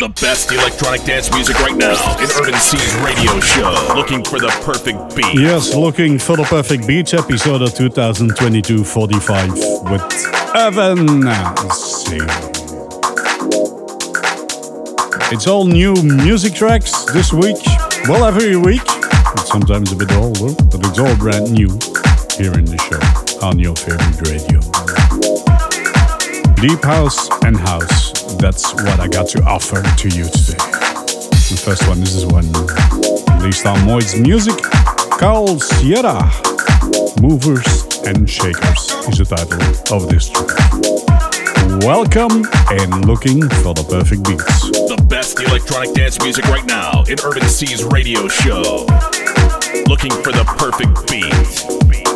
The best electronic dance music right now in Urban C's radio show. Looking for the perfect beat. Yes, looking for the perfect beats episode of 2022 45 with Evan. It's all new music tracks this week. Well, every week. It's sometimes a bit older, but it's all brand new here in the show on your favorite radio. Deep house and house. That's what I got to offer to you today. The first one, this is one released on Moid's Music, Carl Sierra. Movers and Shakers is the title of this track. Welcome and looking for the perfect beats. The best electronic dance music right now in Urban C's radio show. Looking for the perfect beat.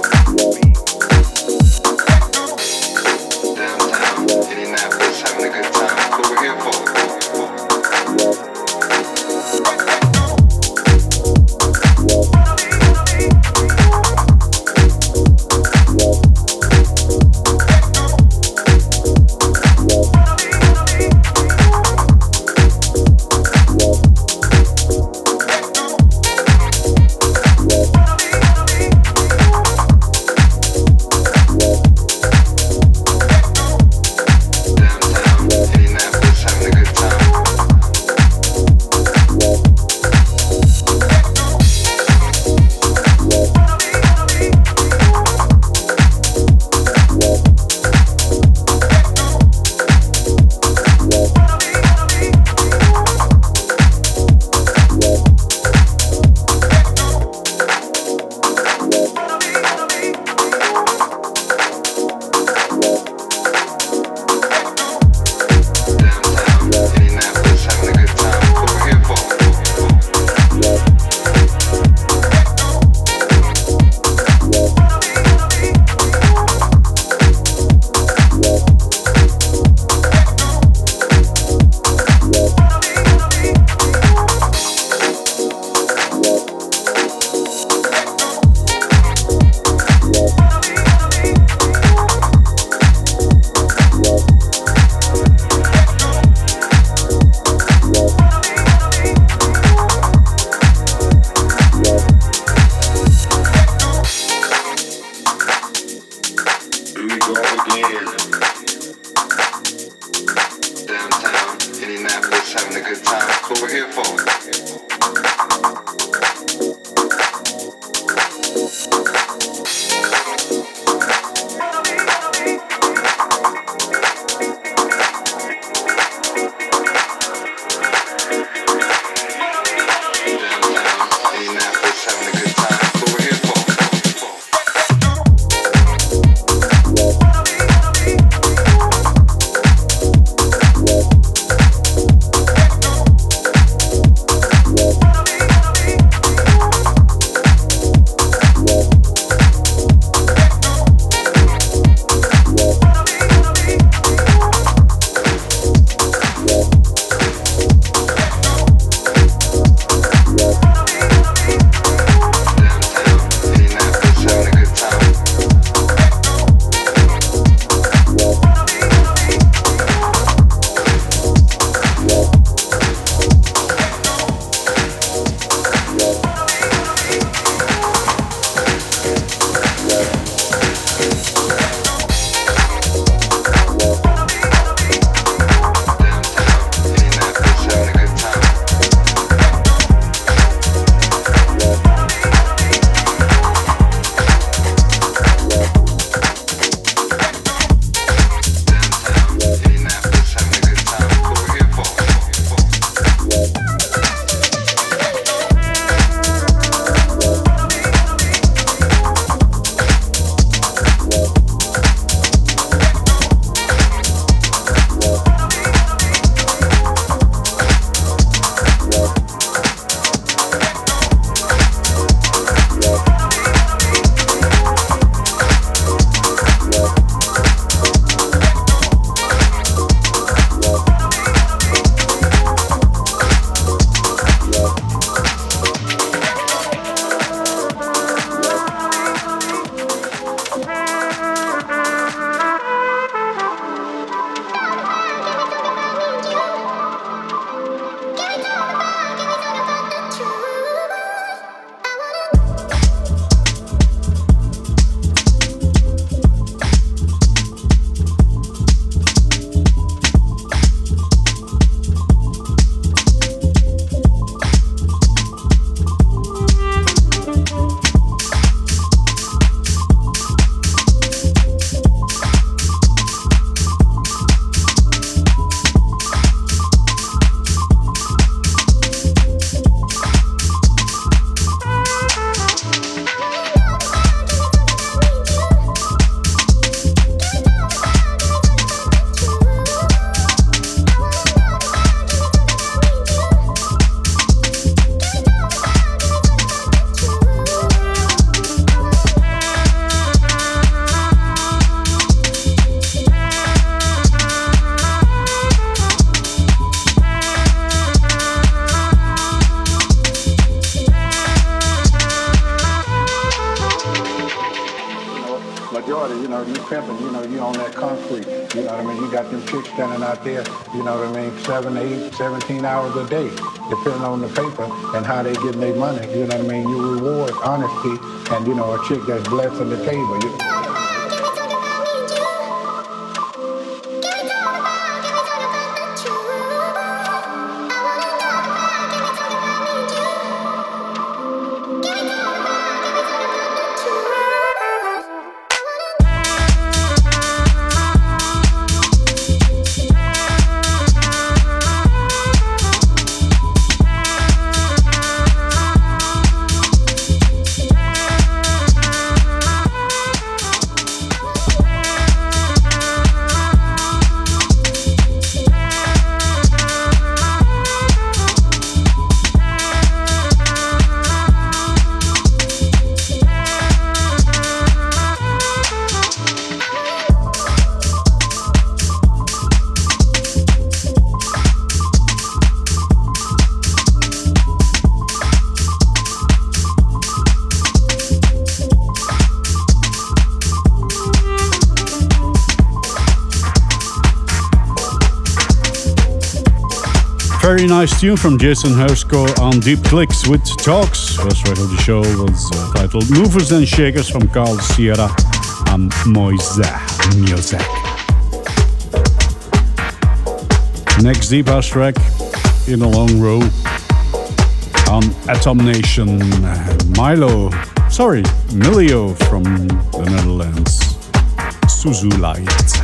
Seven, eight, 17 hours a day, depending on the paper and how they getting their money. You know what I mean? You reward honesty and, you know, a chick that's blessing the table. You know? Very nice tune from Jason Hersko on Deep Clicks with Talks. First track of the show was uh, titled Movers and Shakers from Carl Sierra and Moise Music. Next deep house track in a long row on Atom Nation. Milo, sorry, Milio from the Netherlands. Suzu Light.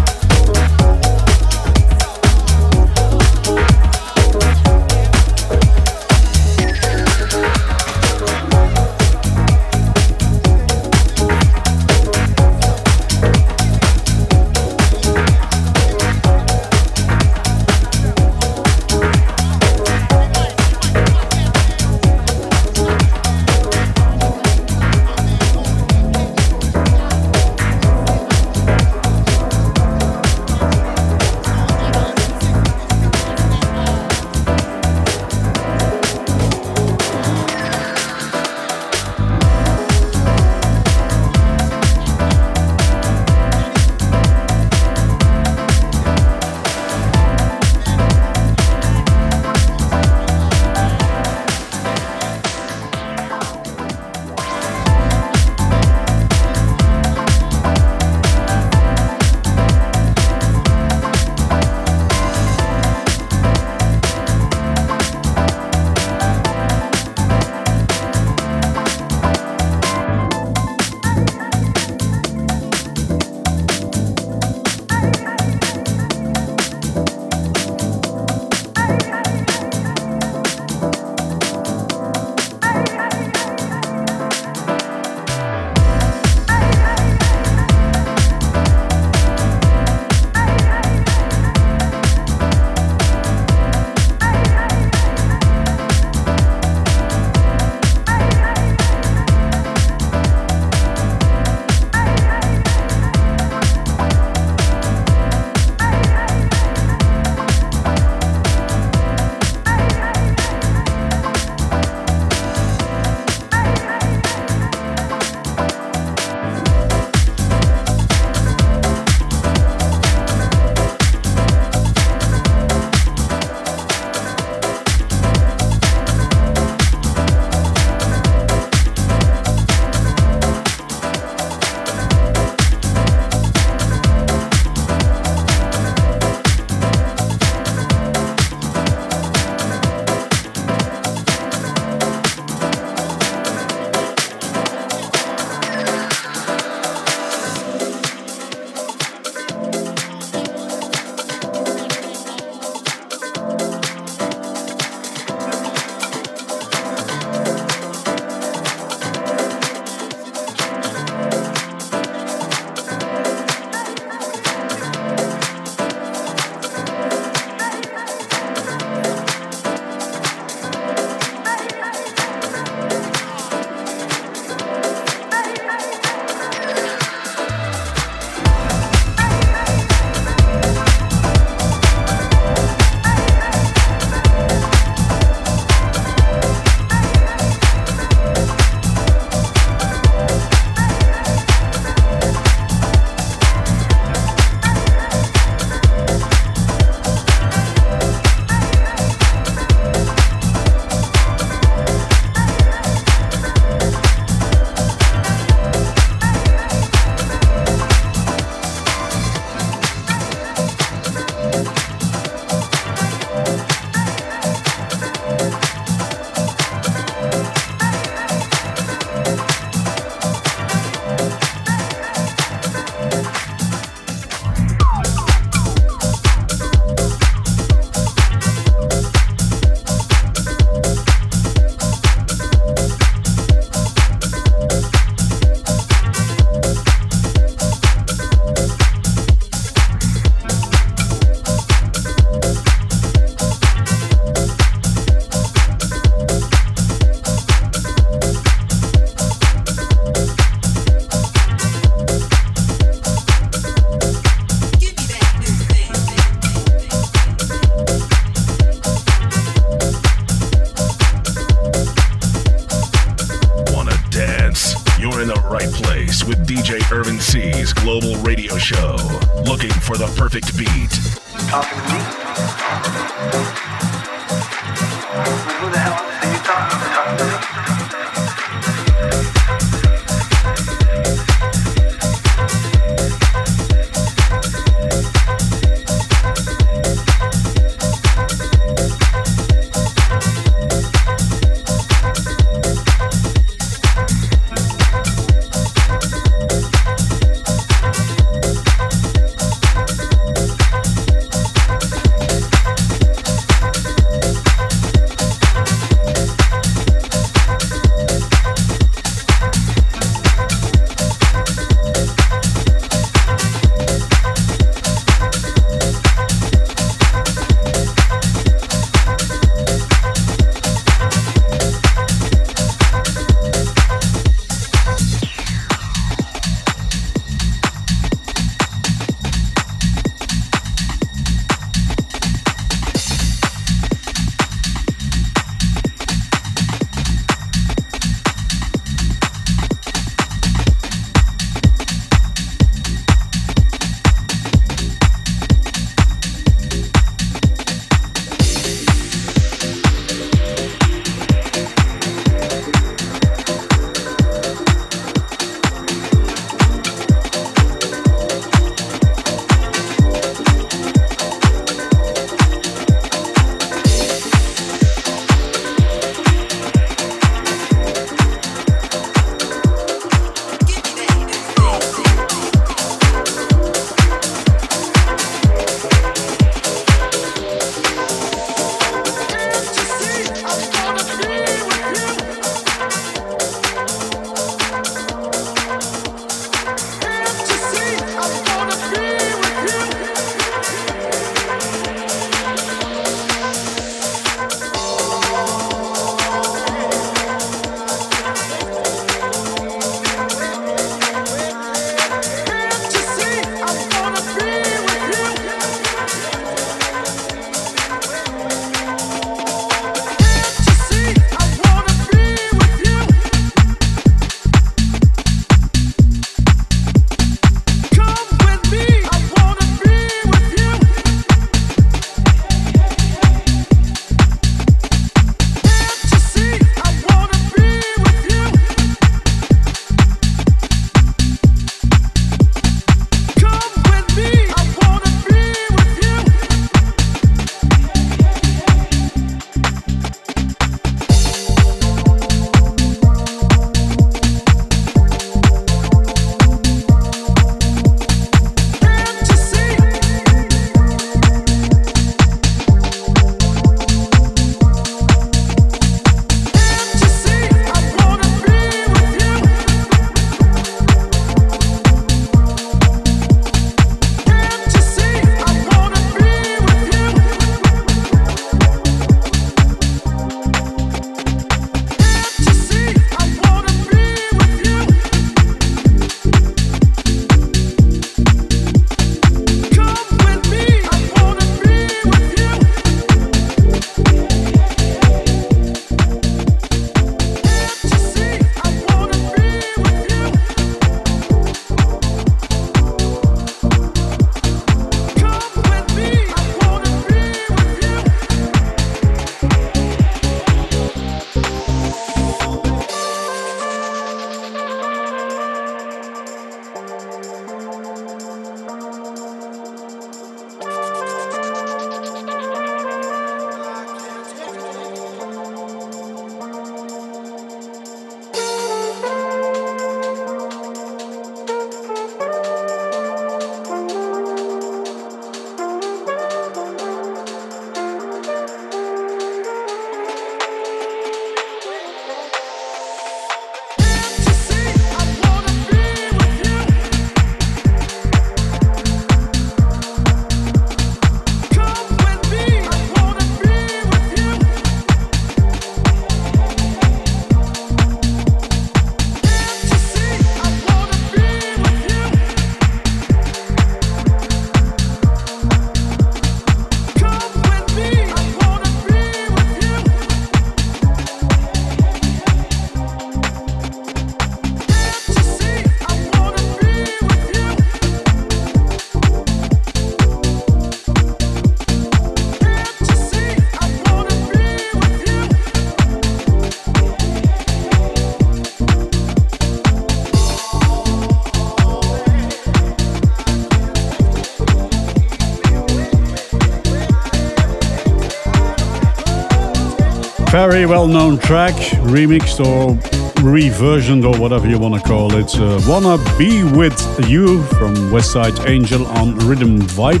Very well known track, remixed or reversioned or whatever you want to call it. Uh, Wanna Be With You from Westside Angel on Rhythm Vibe.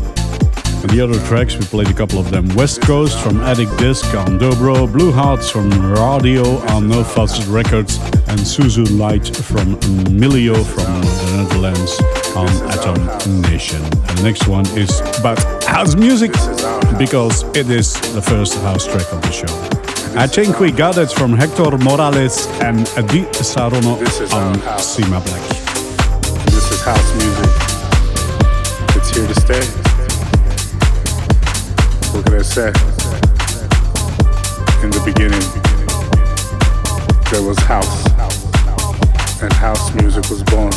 And the other tracks, we played a couple of them. West Coast from Addict Disc on Dobro, Blue Hearts from Radio on No Fuss Records, and Suzu Light from Milio from the Netherlands on Atom Nation. And the next one is about house music because it is the first house track of the show. I think we got it from Hector Morales and Di Sarono on Sima Black. This is house music. It's here to stay. What can I say? In the beginning, there was house, and house music was born.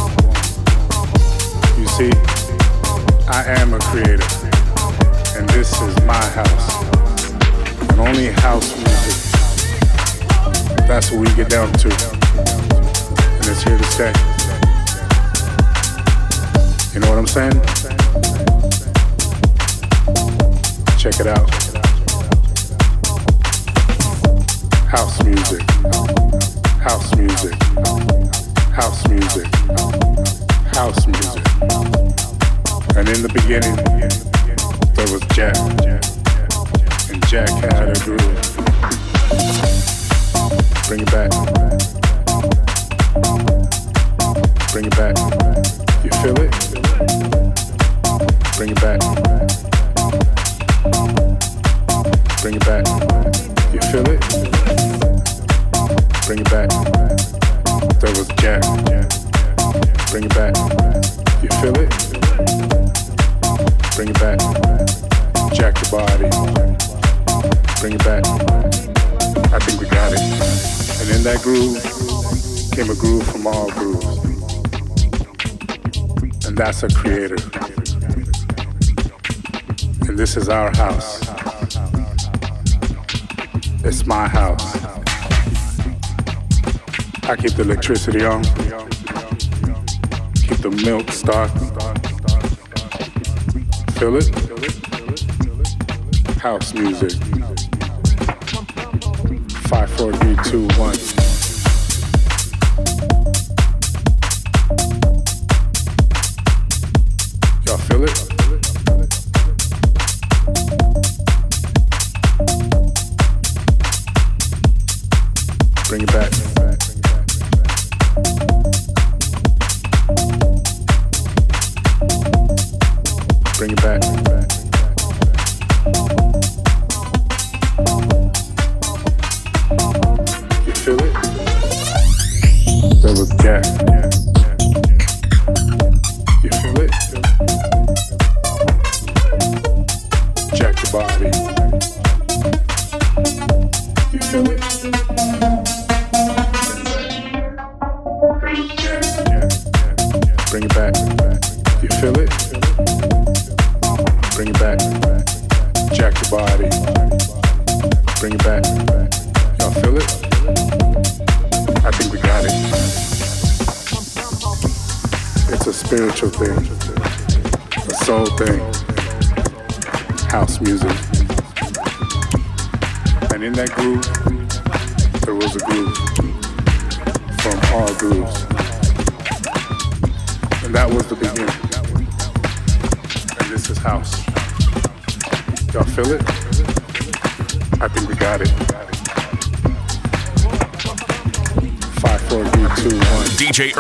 You see, I am a creator, and this is my house, and only house music that's what we get down to. And it's here to stay. You know what I'm saying? Check it out. House music. House music. House music. House music. And in the beginning, there was Jack. And Jack had a groove. Bring it back. Bring it back. You feel it? Bring it back. Groove came a groove from all grooves. And that's a creator. And this is our house. It's my house. I keep the electricity on, keep the milk stocked. Feel it? House music. Five, four, three, two, one.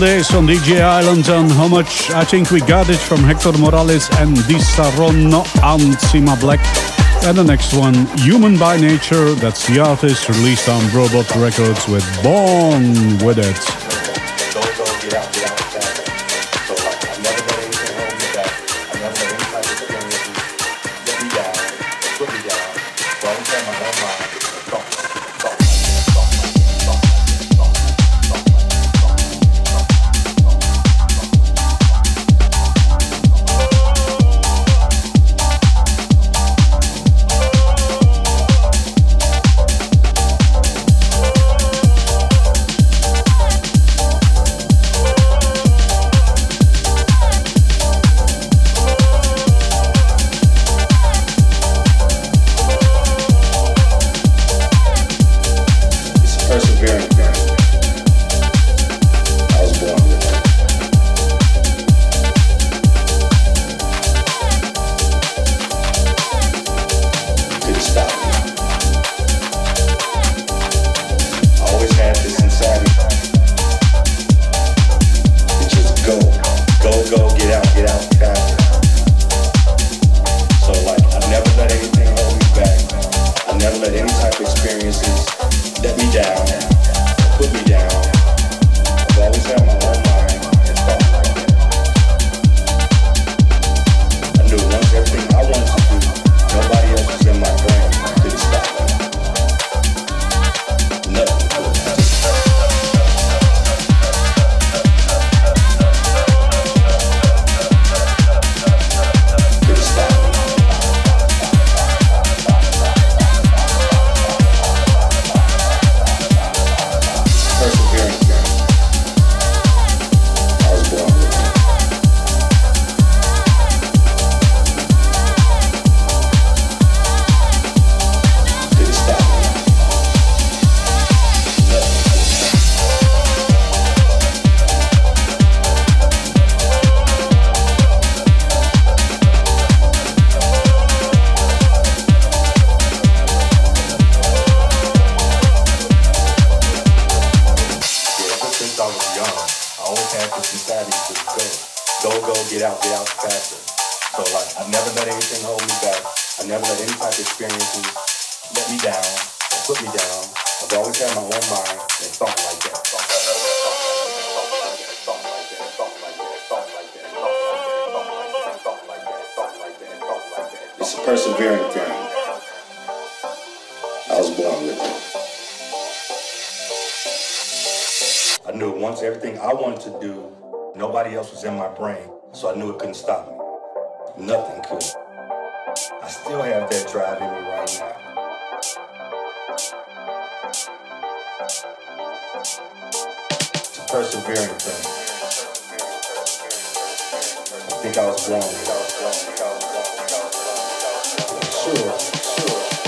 Days on DJ Island and How Much I Think We Got It from Hector Morales and Di Sarno and Sima Black. And the next one, Human by Nature, that's the artist released on Robot Records with Born With It. nothing could. I still have that drive in me right now. It's a persevering thing. I think I was wrong. Sure, sure.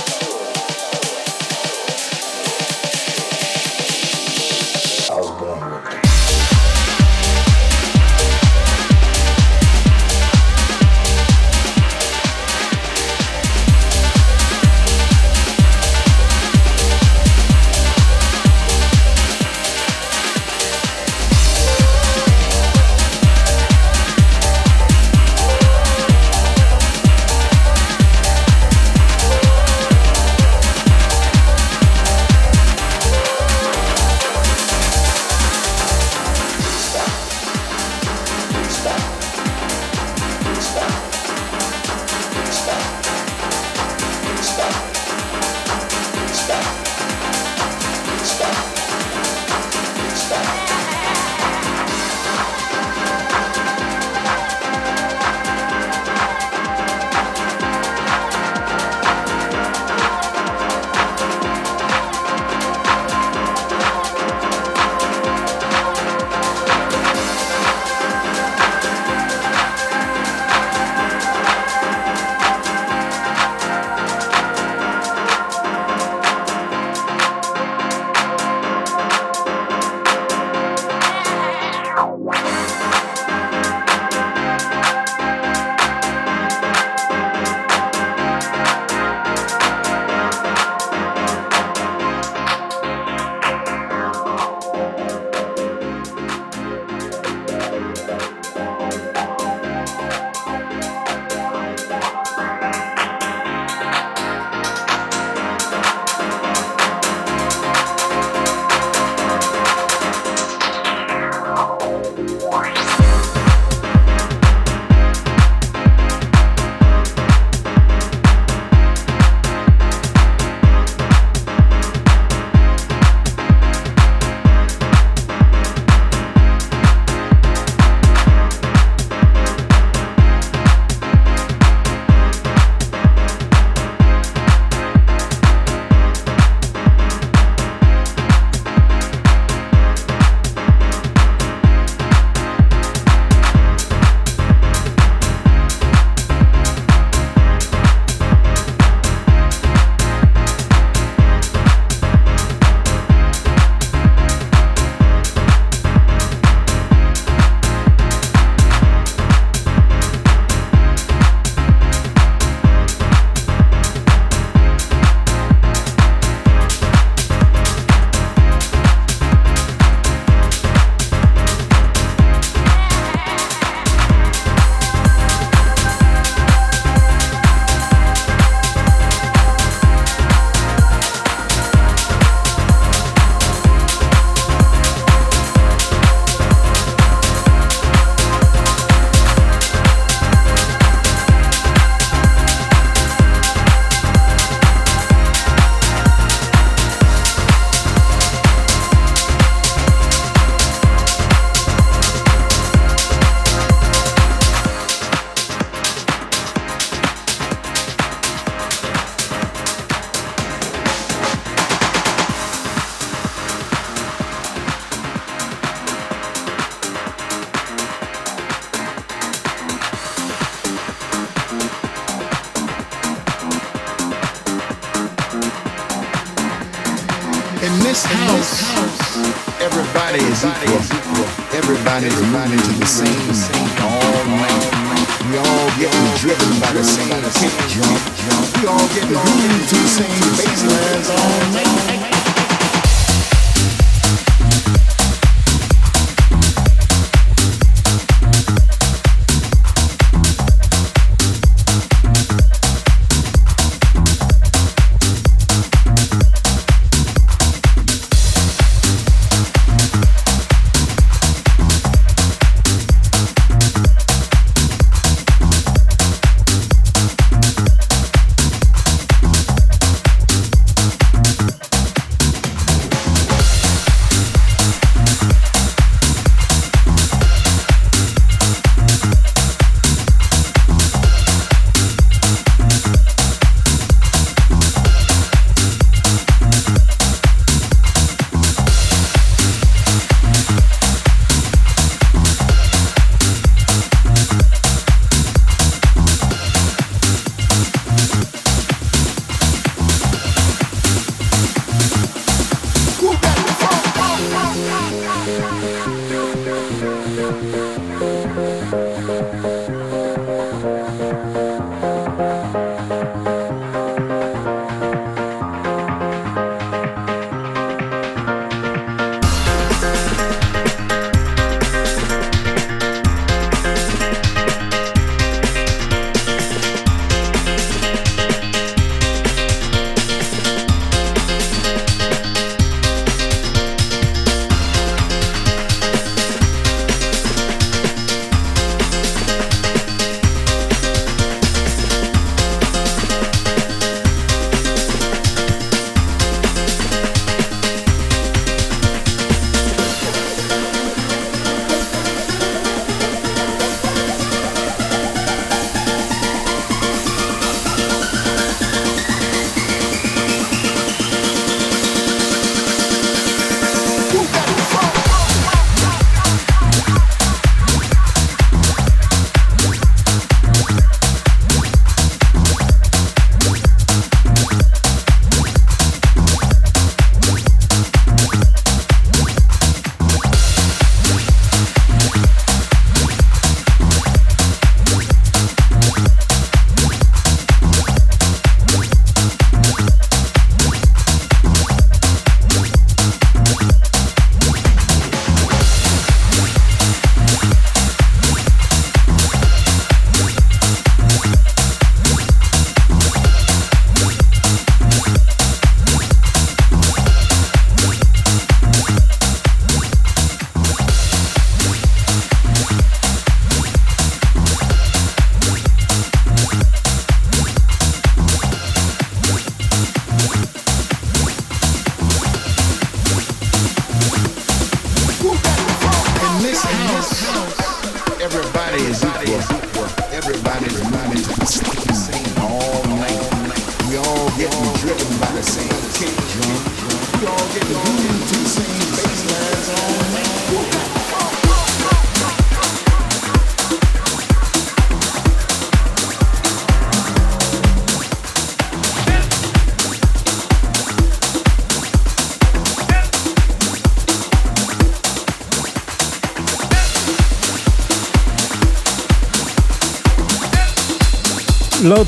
Getting grooved to the same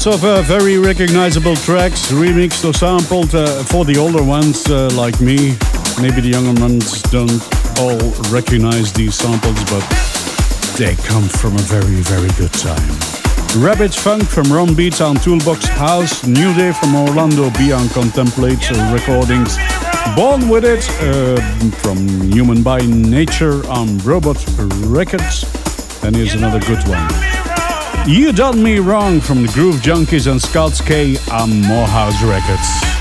Of uh, very recognizable tracks, remixed or sampled uh, for the older ones uh, like me. Maybe the younger ones don't all recognize these samples, but they come from a very, very good time. Rabbit Funk from Ron Beats on Toolbox House, New Day from Orlando Beyond Contemplate recordings, Born With It uh, from Human by Nature on Robot Records, and here's another good one. You Done Me Wrong from the Groove Junkies and Scots K on Morehouse Records.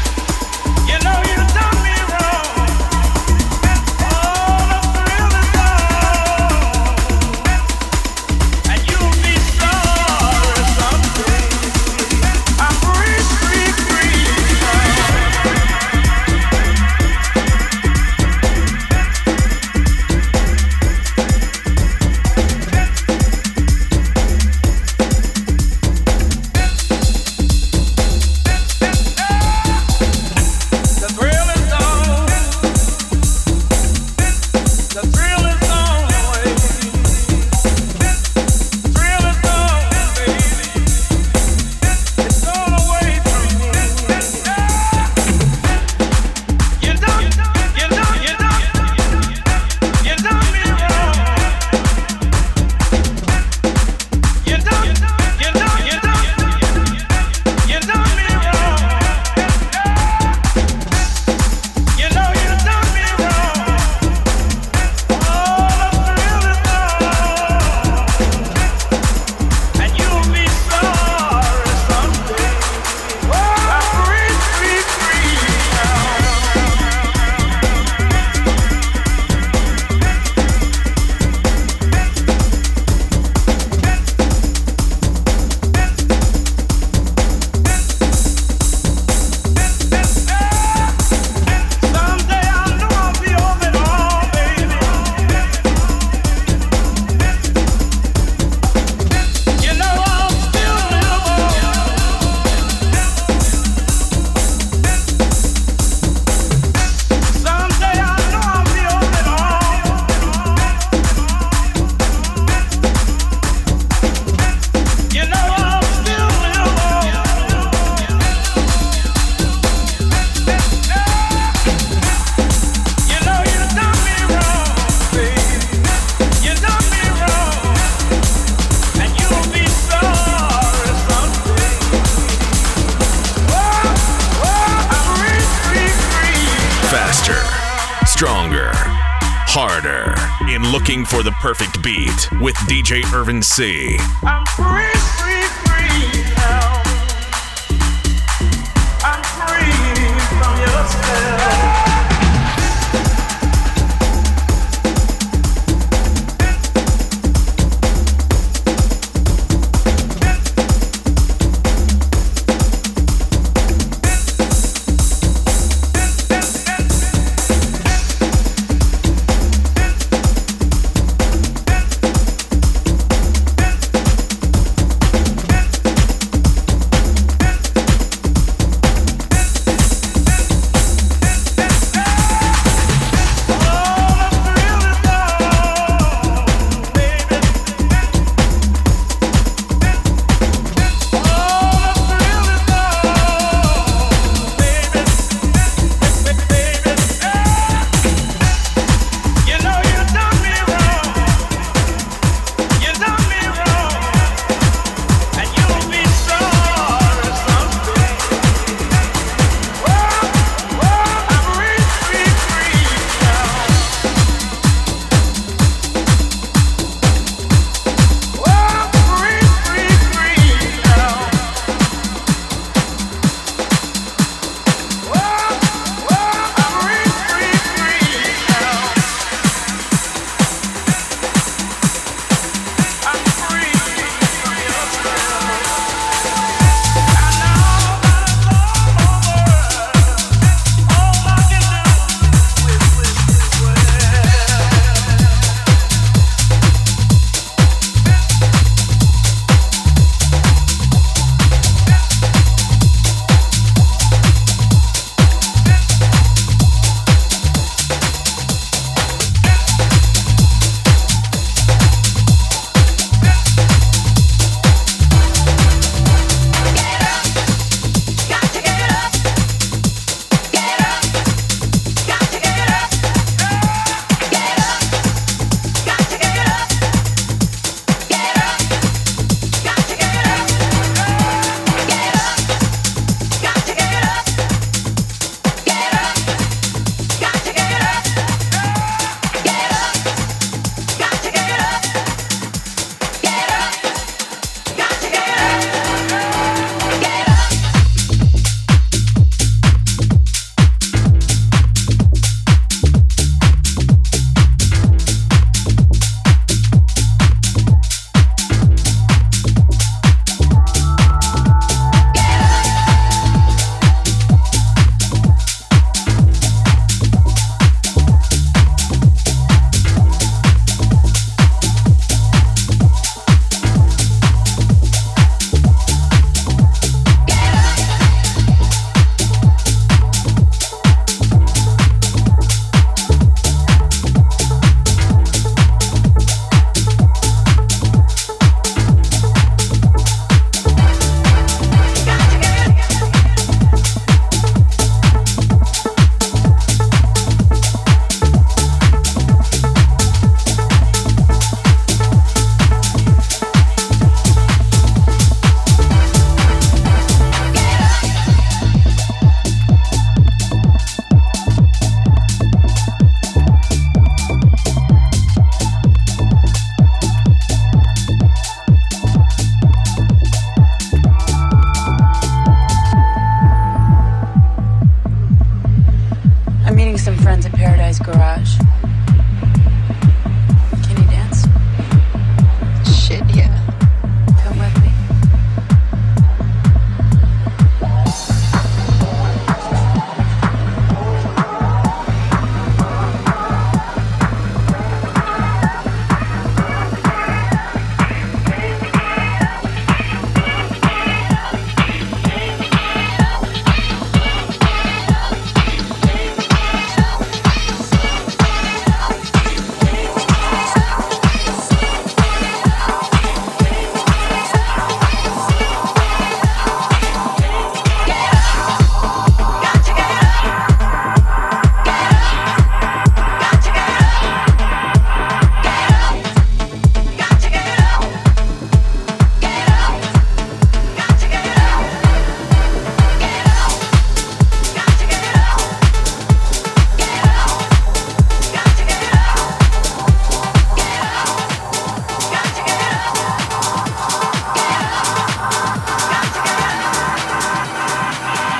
DJ Irvin C.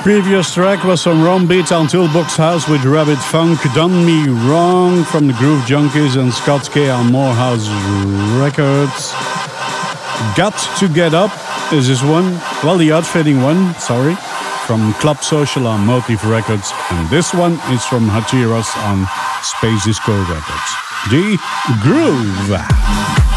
previous track was from Rome Beats on Toolbox House with Rabbit Funk, Done Me Wrong from the Groove Junkies and Scott K on Morehouse Records. Got to Get Up is this one, well, the outfitting one, sorry, from Club Social on Motive Records, and this one is from Hachiros on Space Disco Records. The Groove.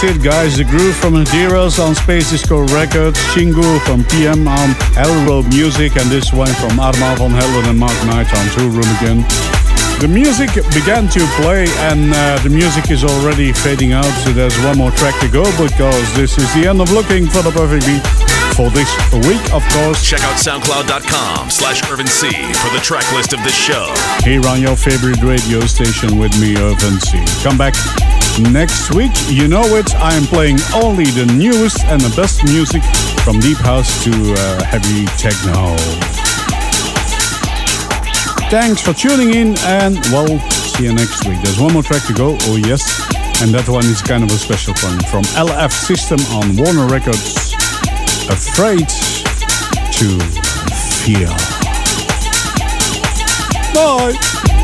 That's it, guys. The groove from Hadiros on Space Disco Records, Chingu from PM on Elro Music, and this one from Armand van Helden and Mark Knight on Toolroom again. The music began to play, and uh, the music is already fading out, so there's one more track to go because this is the end of looking for the perfect beat for this week, of course. Check out soundcloud.com slash Irvin C for the track list of this show. Here on your favorite radio station with me, Irvin C. Come back next week. You know it, I am playing only the newest and the best music from deep house to uh, heavy techno. Thanks for tuning in, and well, see you next week. There's one more track to go, oh yes, and that one is kind of a special one from LF System on Warner Records. Afraid to feel. Bye.